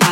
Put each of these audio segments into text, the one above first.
I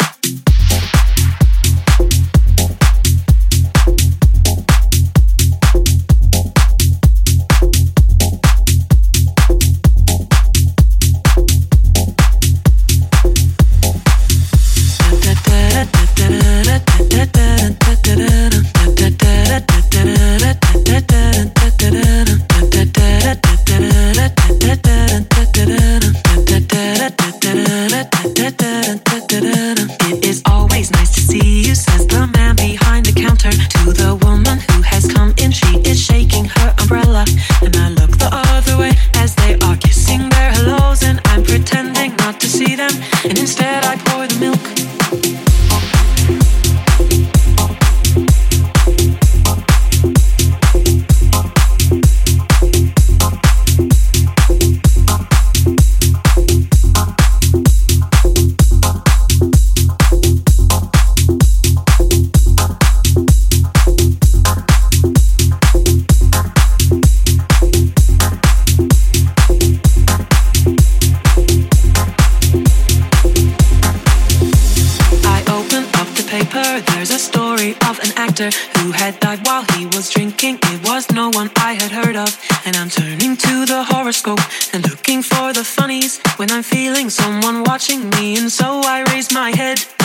doctor who had died while he was drinking. It was no one I had heard of. And I'm turning to the horoscope and looking for the funnies when I'm feeling someone watching me. And so I raise my head.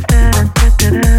da da da da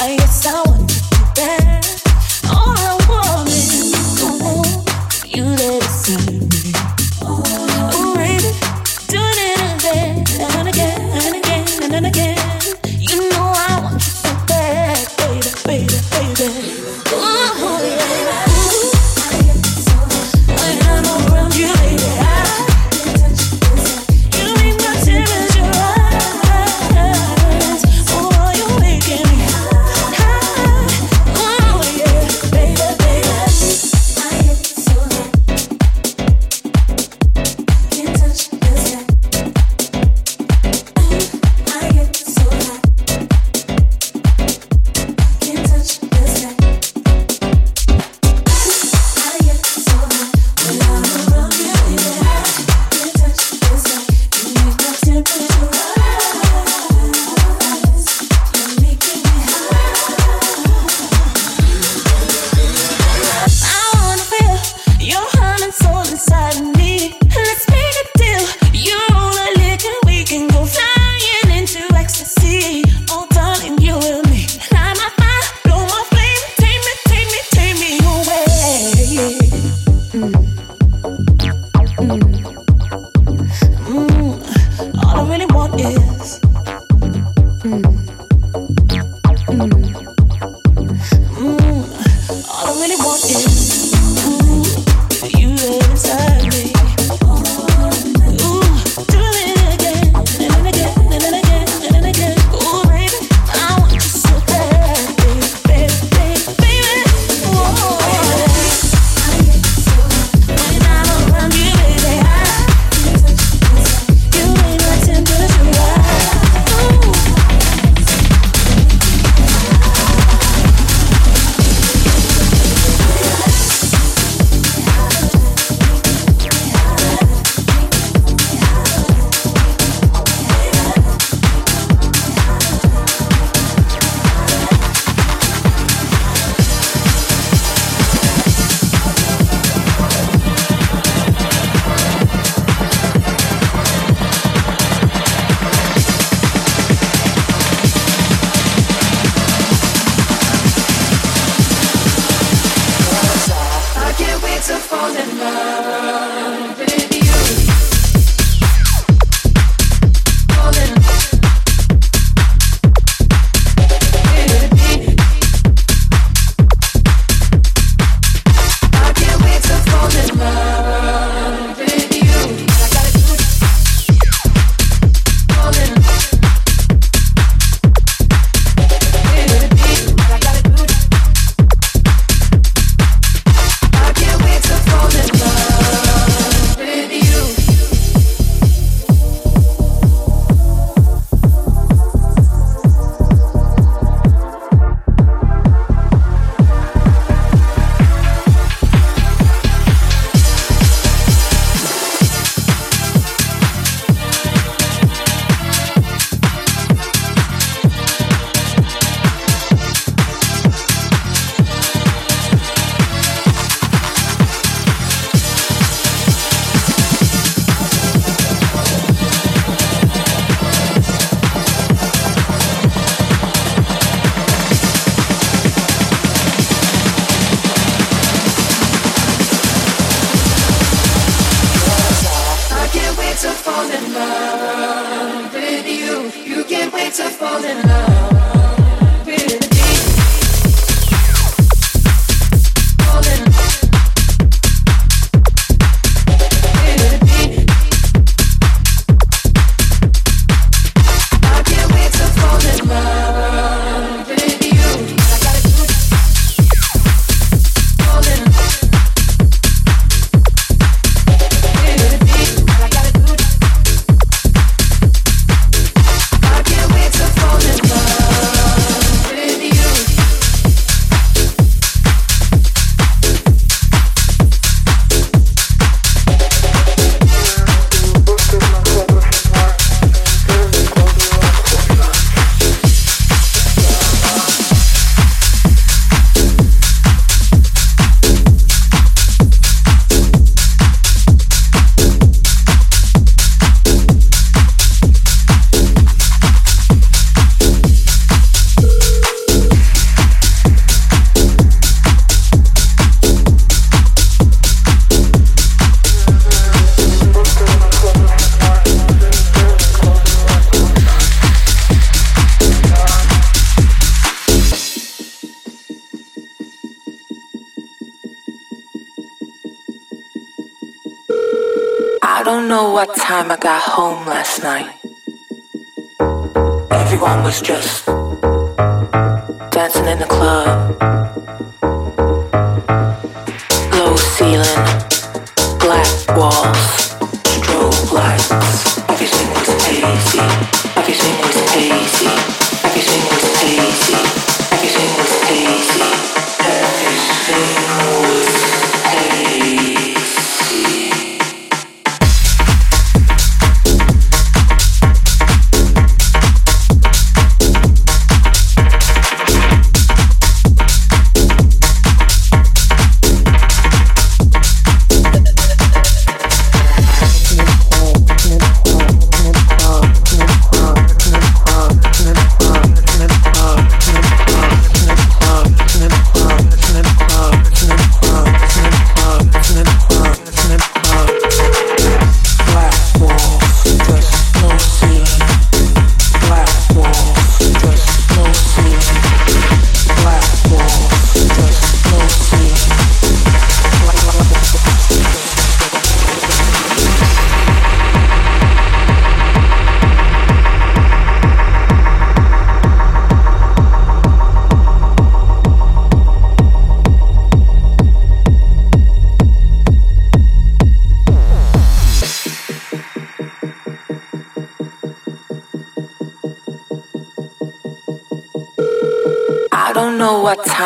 I guess I want to do better.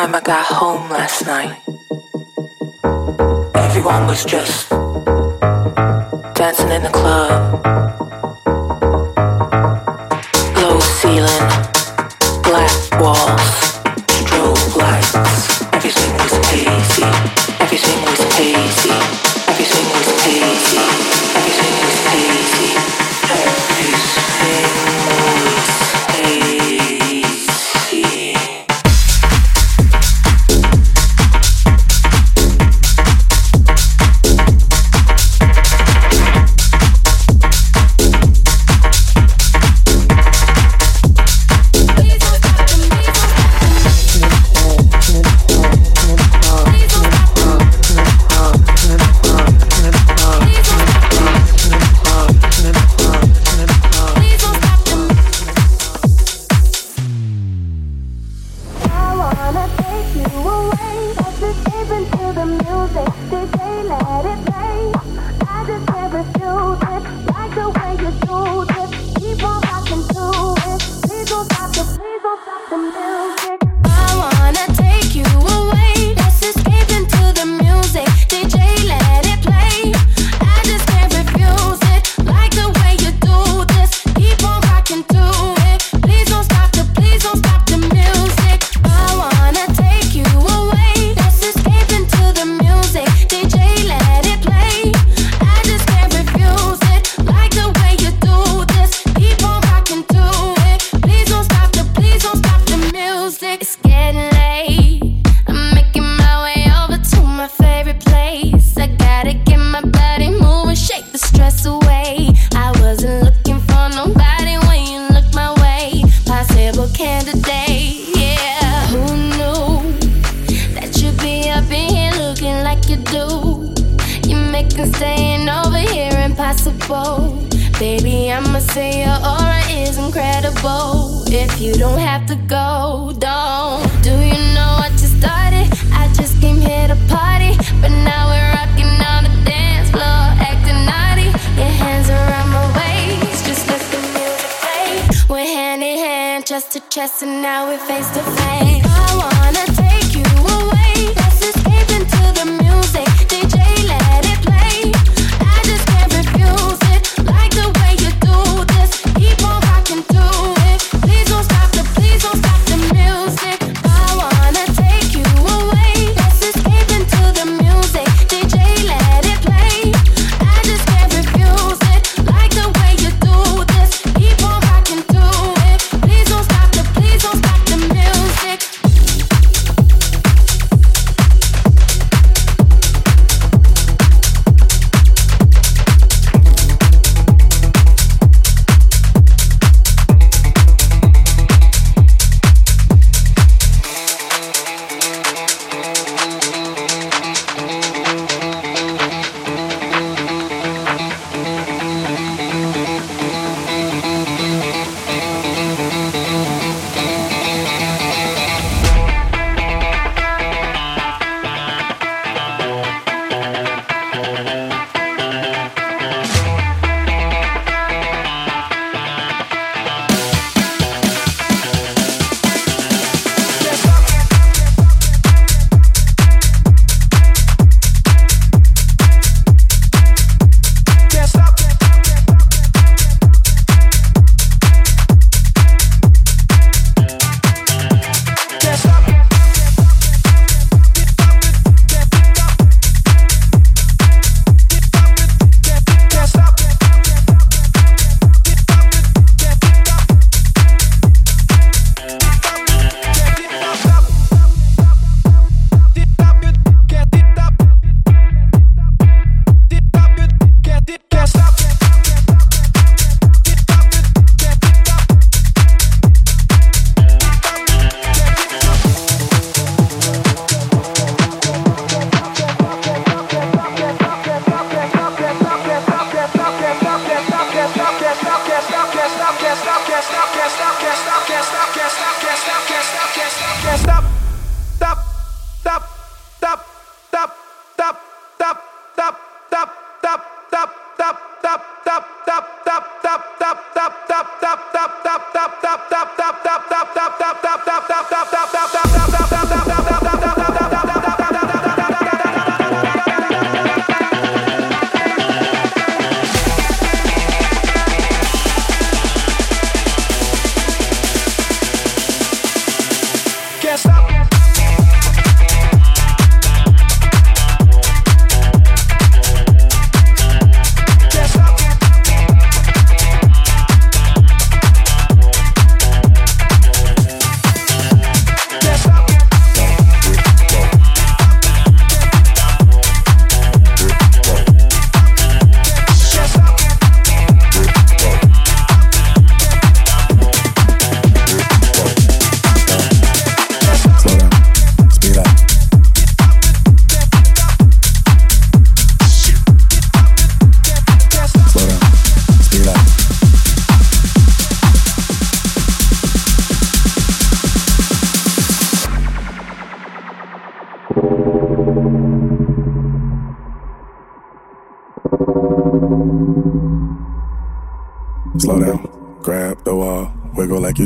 Time I got home last night, everyone was just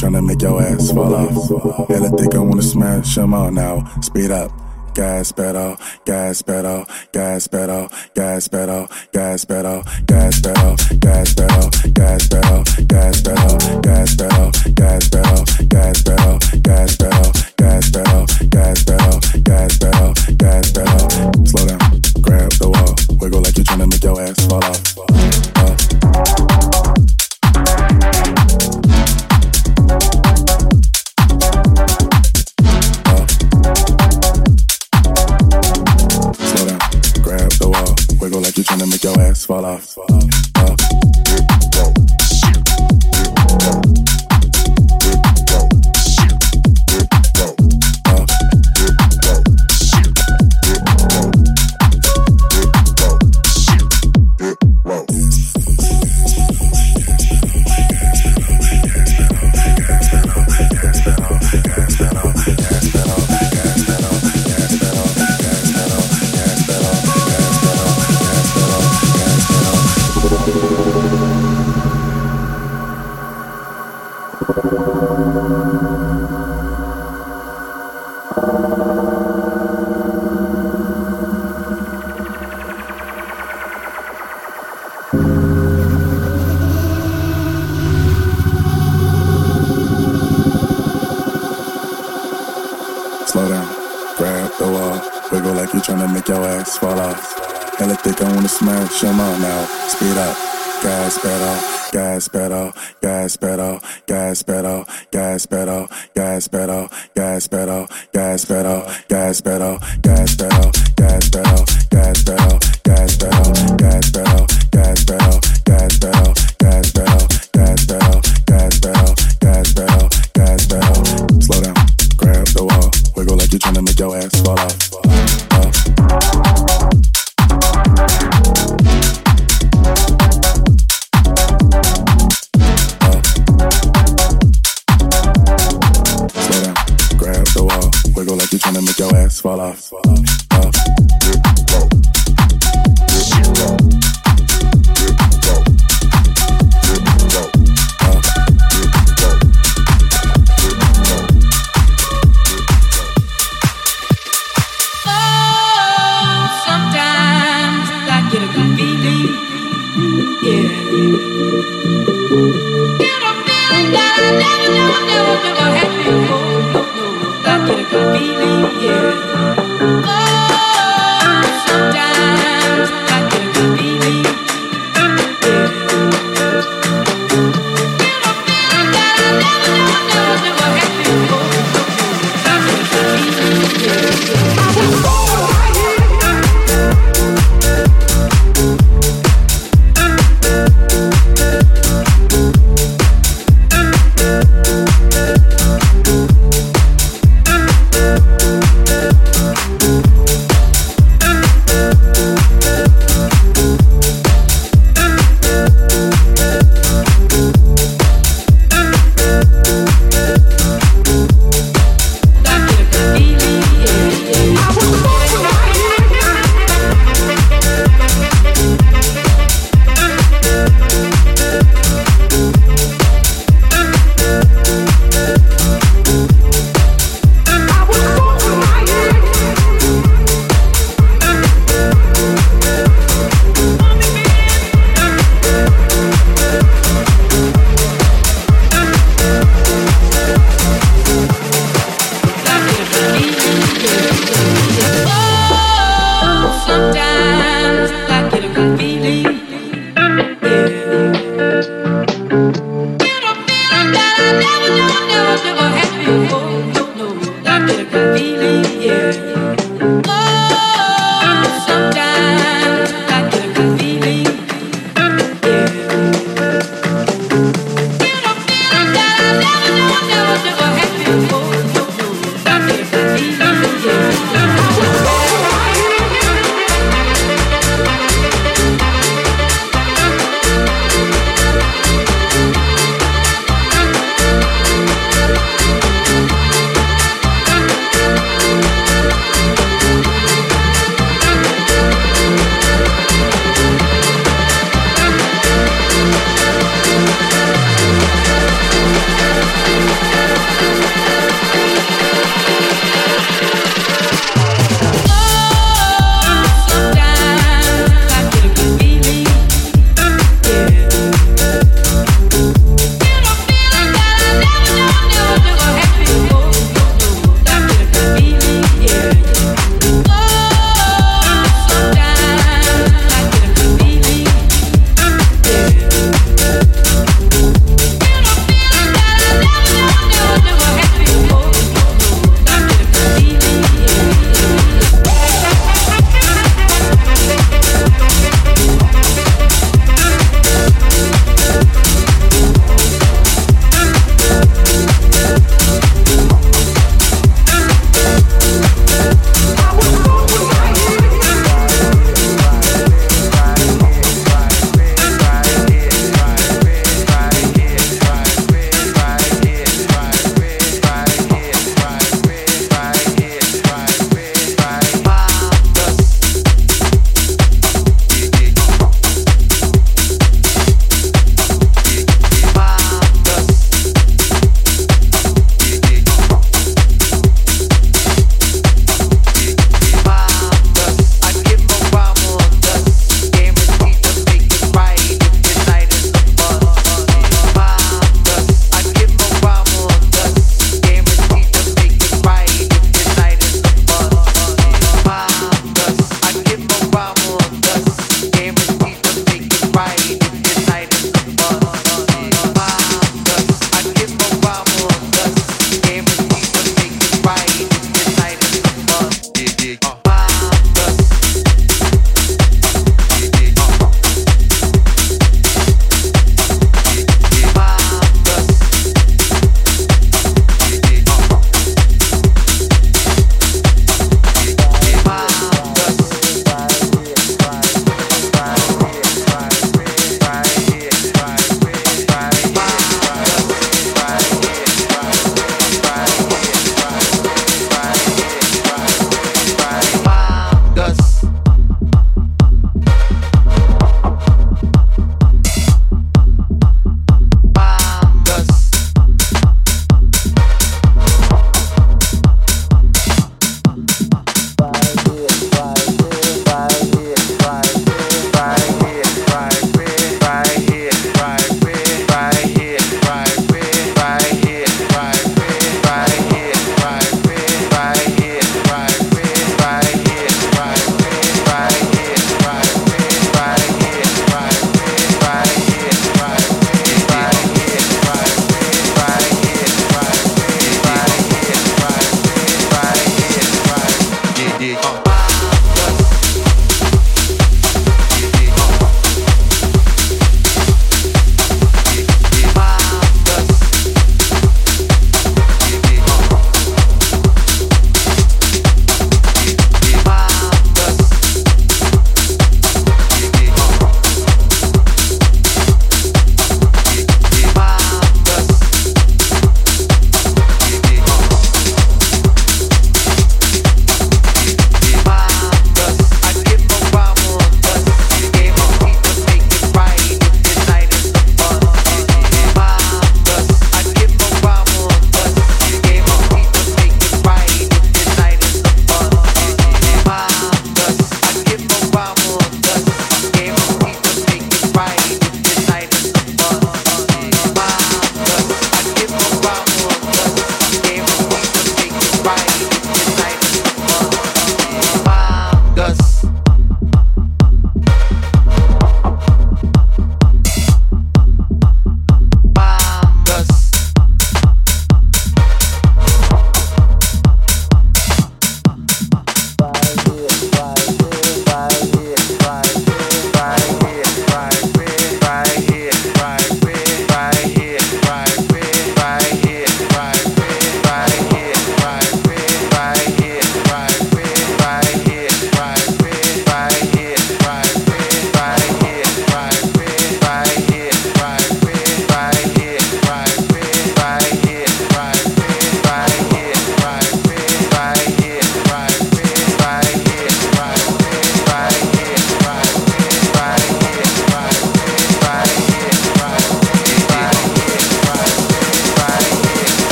tryna make your ass fall off. Hell, I think I wanna smash them all now. Speed up. Gas pedal, gas pedal, gas pedal, gas pedal, gas pedal, gas gas pedal, gas pedal, gas pedal, gas pedal, gas pedal, gas pedal.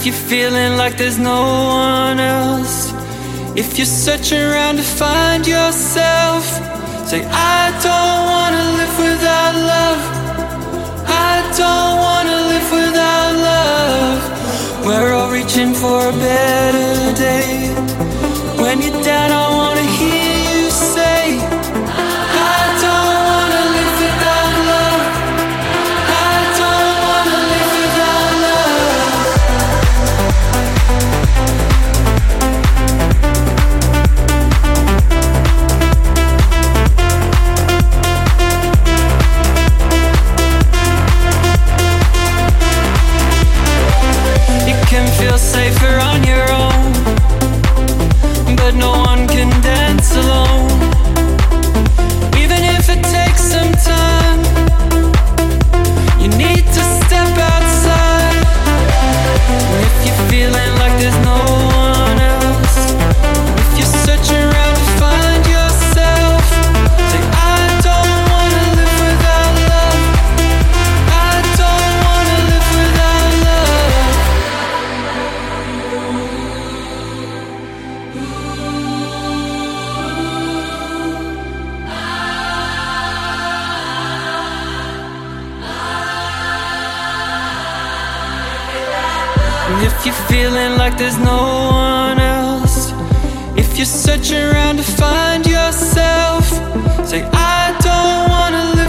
If you're feeling like there's no one else, if you're searching around to find yourself, say, I don't wanna live without love. I don't wanna live without love. We're all reaching for a better day. When you're down, there's no one else. If you're searching around to find yourself, say, I don't wanna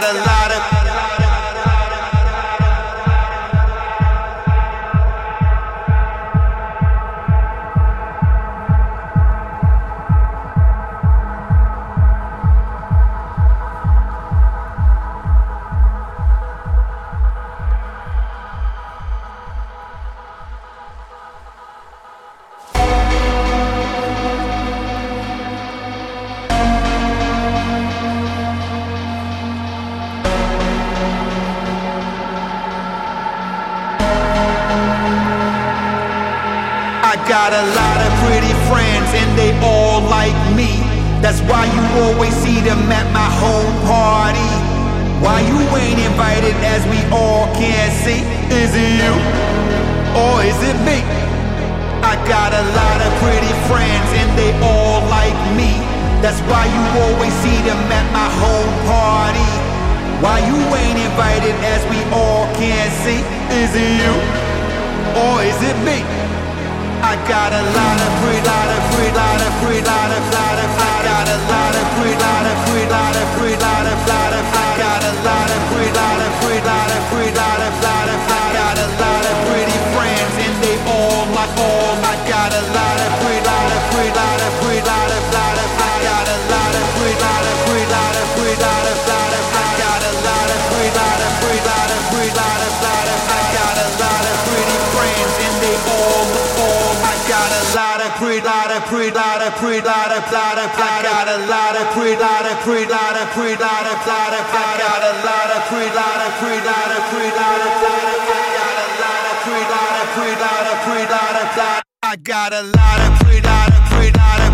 got a lot of got a lot of pretty friends and they all like me. That's why you always see them at my home party. Why you ain't invited as we all can see? Is it you or is it me? I got a lot of pretty friends and they all like me. That's why you always see them at my home party. Why you ain't invited as we all can see? Is it you or is it me? I got a lot of free, lot of free, lot of free, lot of lot of. Lot of lot of free, lot of free, lot of free, lot of lot of lot of lot of. Pretty friends and they all like all I got. pre lot pre lot of lot I got a lot of pre lot of pre lot of pre lot of I got a lot of pre lot of pre lot of pre lot of I got a lot of pre lot of pre lot of pre lot of I got a lot of pre lot of pre lot of